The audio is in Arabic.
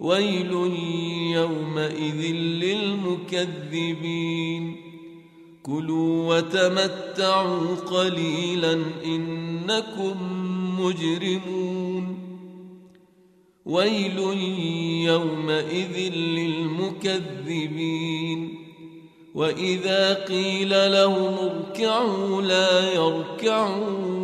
ويل يومئذ للمكذبين. كلوا وتمتعوا قليلا إنكم مجرمون. ويل يومئذ للمكذبين. وإذا قيل لهم اركعوا لا يركعون.